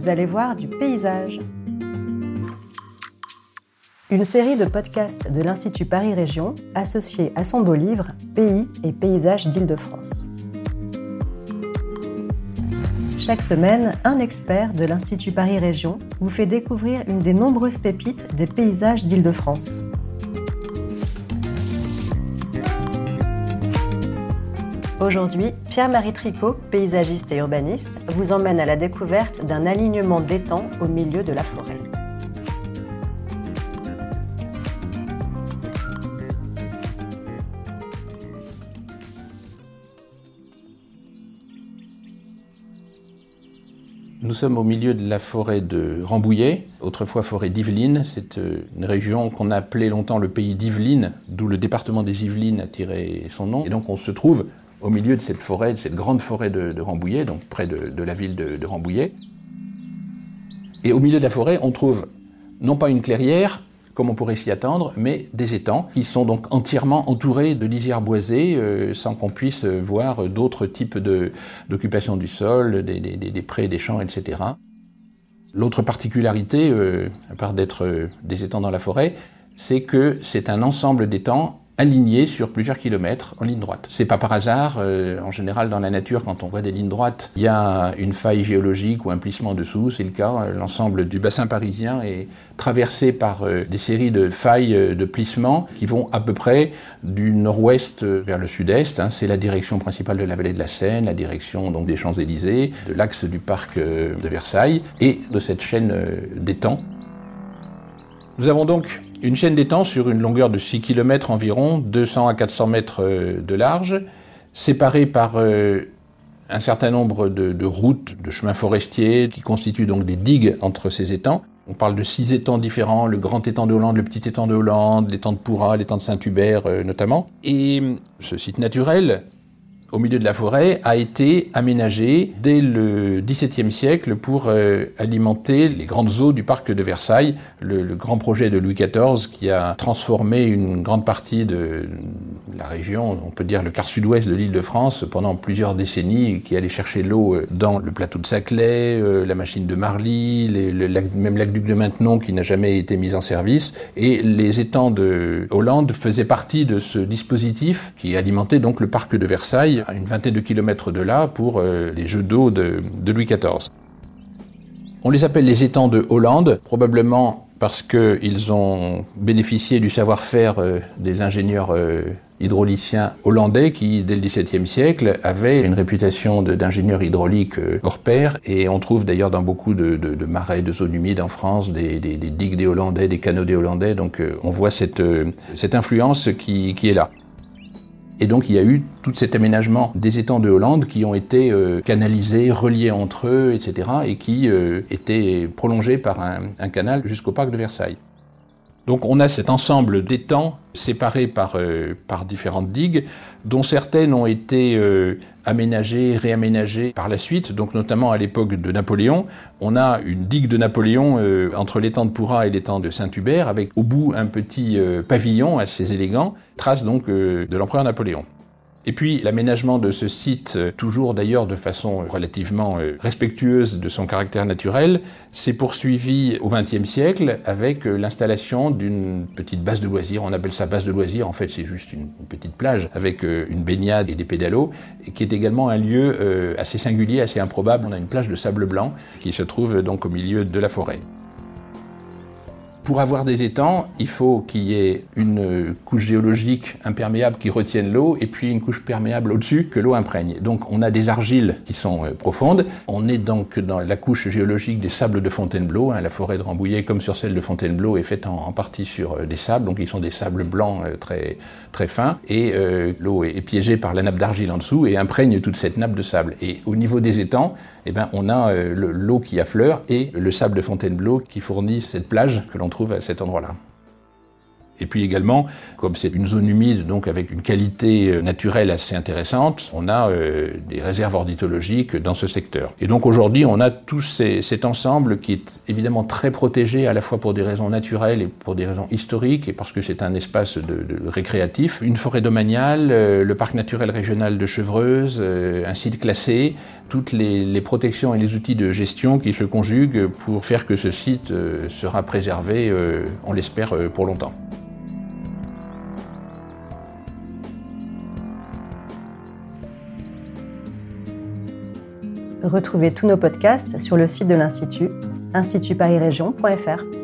vous allez voir du paysage. Une série de podcasts de l'Institut Paris Région associée à son beau livre Pays et paysages d'Île-de-France. Chaque semaine, un expert de l'Institut Paris Région vous fait découvrir une des nombreuses pépites des paysages d'Île-de-France. Aujourd'hui, Pierre-Marie Tricot, paysagiste et urbaniste, vous emmène à la découverte d'un alignement d'étangs au milieu de la forêt. Nous sommes au milieu de la forêt de Rambouillet, autrefois forêt d'Yvelines. C'est euh, une région qu'on a appelée longtemps le pays d'Yvelines, d'où le département des Yvelines a tiré son nom. Et donc on se trouve au milieu de cette forêt, de cette grande forêt de, Rambouillet, donc près de, la ville de, Rambouillet. Et au milieu de la forêt, on trouve non pas une clairière, comme on pourrait s'y attendre, mais des étangs qui sont donc entièrement entourés de lisières boisées, euh, sans qu'on puisse voir d'autres types d'occupation du sol, des, prés, des champs, etc. L'autre particularité, euh, à part d'être euh, des étangs dans la forêt, c'est que c'est un ensemble d'étangs alignés sur plusieurs kilomètres en ligne droite. C'est pas par hasard. Euh, en général, dans la nature, quand on voit des lignes droites, il y a une faille géologique ou un plissement dessous. C'est le cas. L'ensemble du bassin parisien est traversé par euh, des séries de failles euh, de plissements qui vont à peu près du nord-ouest vers le sud-est. Hein. C'est la direction principale de la vallée de la Seine, la direction donc des Champs-Élysées, de l'axe du parc de Versailles et de cette chaîne d'étangs. Nous avons donc une chaîne d'étangs sur une longueur de 6 km environ, 200 à 400 mètres euh, de large, séparée par euh, un certain nombre de, routes, de chemins forestiers, qui constituent donc des digues entre ces étangs. On parle de six étangs différents, le grand étang de Hollande, le petit étang de Hollande, l'étang de Pourra, l'étang de Saint-Hubert euh, notamment. Et ce site naturel au milieu de la forêt, a été aménagé dès le XVIIe siècle pour euh, alimenter les grandes eaux du parc de Versailles, le, grand projet de Louis XIV qui a transformé une grande partie de la région, on peut dire le quart sud-ouest de l'île de France, pendant plusieurs décennies, qui allait chercher l'eau euh, dans le plateau de Saclay, euh, la machine de Marly, le même l'aqueduc de Maintenon qui n'a jamais été mis en service, et les étangs de Hollande faisaient partie de ce dispositif qui alimentait donc le parc de Versailles à une vingtaine de kilomètres de là pour euh, les jeux d'eau de, Louis XIV. On les appelle les étangs de Hollande, probablement parce qu'ils ont bénéficié du savoir-faire euh, des ingénieurs euh, hydrauliciens hollandais qui, dès le XVIIe siècle, avaient une réputation d'ingénieurs hydrauliques hors pair. Et on trouve d'ailleurs dans beaucoup de, marais, de zones humides en France, des, digues des Hollandais, des canaux des Hollandais. Donc on voit cette, influence qui est là. Et donc il y a eu tout cet aménagement des étangs de Hollande qui ont été euh, canalisés, reliés entre eux, etc., et qui euh, étaient prolongés par un canal jusqu'au parc de Versailles. Donc on a cet ensemble d'étangs séparés par, euh, différentes digues, dont certaines ont été euh, aménagées, réaménagées par la suite, donc notamment à l'époque de Napoléon. On a une digue de Napoléon euh, entre l'étang de Pourra et l'étang de Saint-Hubert, avec au bout un petit pavillon assez élégant, trace donc de l'empereur Napoléon. Et puis l'aménagement de ce site, euh, toujours d'ailleurs de façon relativement euh, respectueuse de son caractère naturel, s'est poursuivi au XXe siècle avec euh, l'installation d'une petite base de loisirs. On appelle ça base de loisirs, en fait c'est juste une, petite plage avec une baignade et des pédalos, qui est également un lieu assez singulier, assez improbable. On a une plage de sable blanc qui se trouve donc au milieu de la forêt. Pour avoir des étangs, il faut qu'il y ait une couche géologique imperméable qui retienne l'eau et puis une couche perméable au-dessus que l'eau imprègne. Donc on a des argiles qui sont euh, profondes. On est donc dans la couche géologique des sables de Fontainebleau. Hein. La forêt de Rambouillet, comme sur celle de Fontainebleau, est faite en, partie sur euh, des sables. Donc ils sont des sables blancs euh, très, très fins. Et l'eau est, piégée par la nappe d'argile en dessous et imprègne toute cette nappe de sable. Et au niveau des étangs, eh ben, on a l'eau qui affleure et le sable de Fontainebleau qui fournit cette plage que l'on trouve à cet endroit-là. Et puis également, comme c'est une zone humide, donc avec une qualité euh, naturelle assez intéressante, on a euh, des réserves ornithologiques dans ce secteur. Et donc aujourd'hui, on a tout cet ensemble qui est évidemment très protégé, à la fois pour des raisons naturelles et pour des raisons historiques, et parce que c'est un espace de, récréatif. Une forêt domaniale, euh, le parc naturel régional de Chevreuse, un site classé, toutes les, les, protections et les outils de gestion qui se conjuguent pour faire que ce site sera préservé, on l'espère, pour longtemps. Retrouvez tous nos podcasts sur le site de l'Institut, institutparisrégion.fr.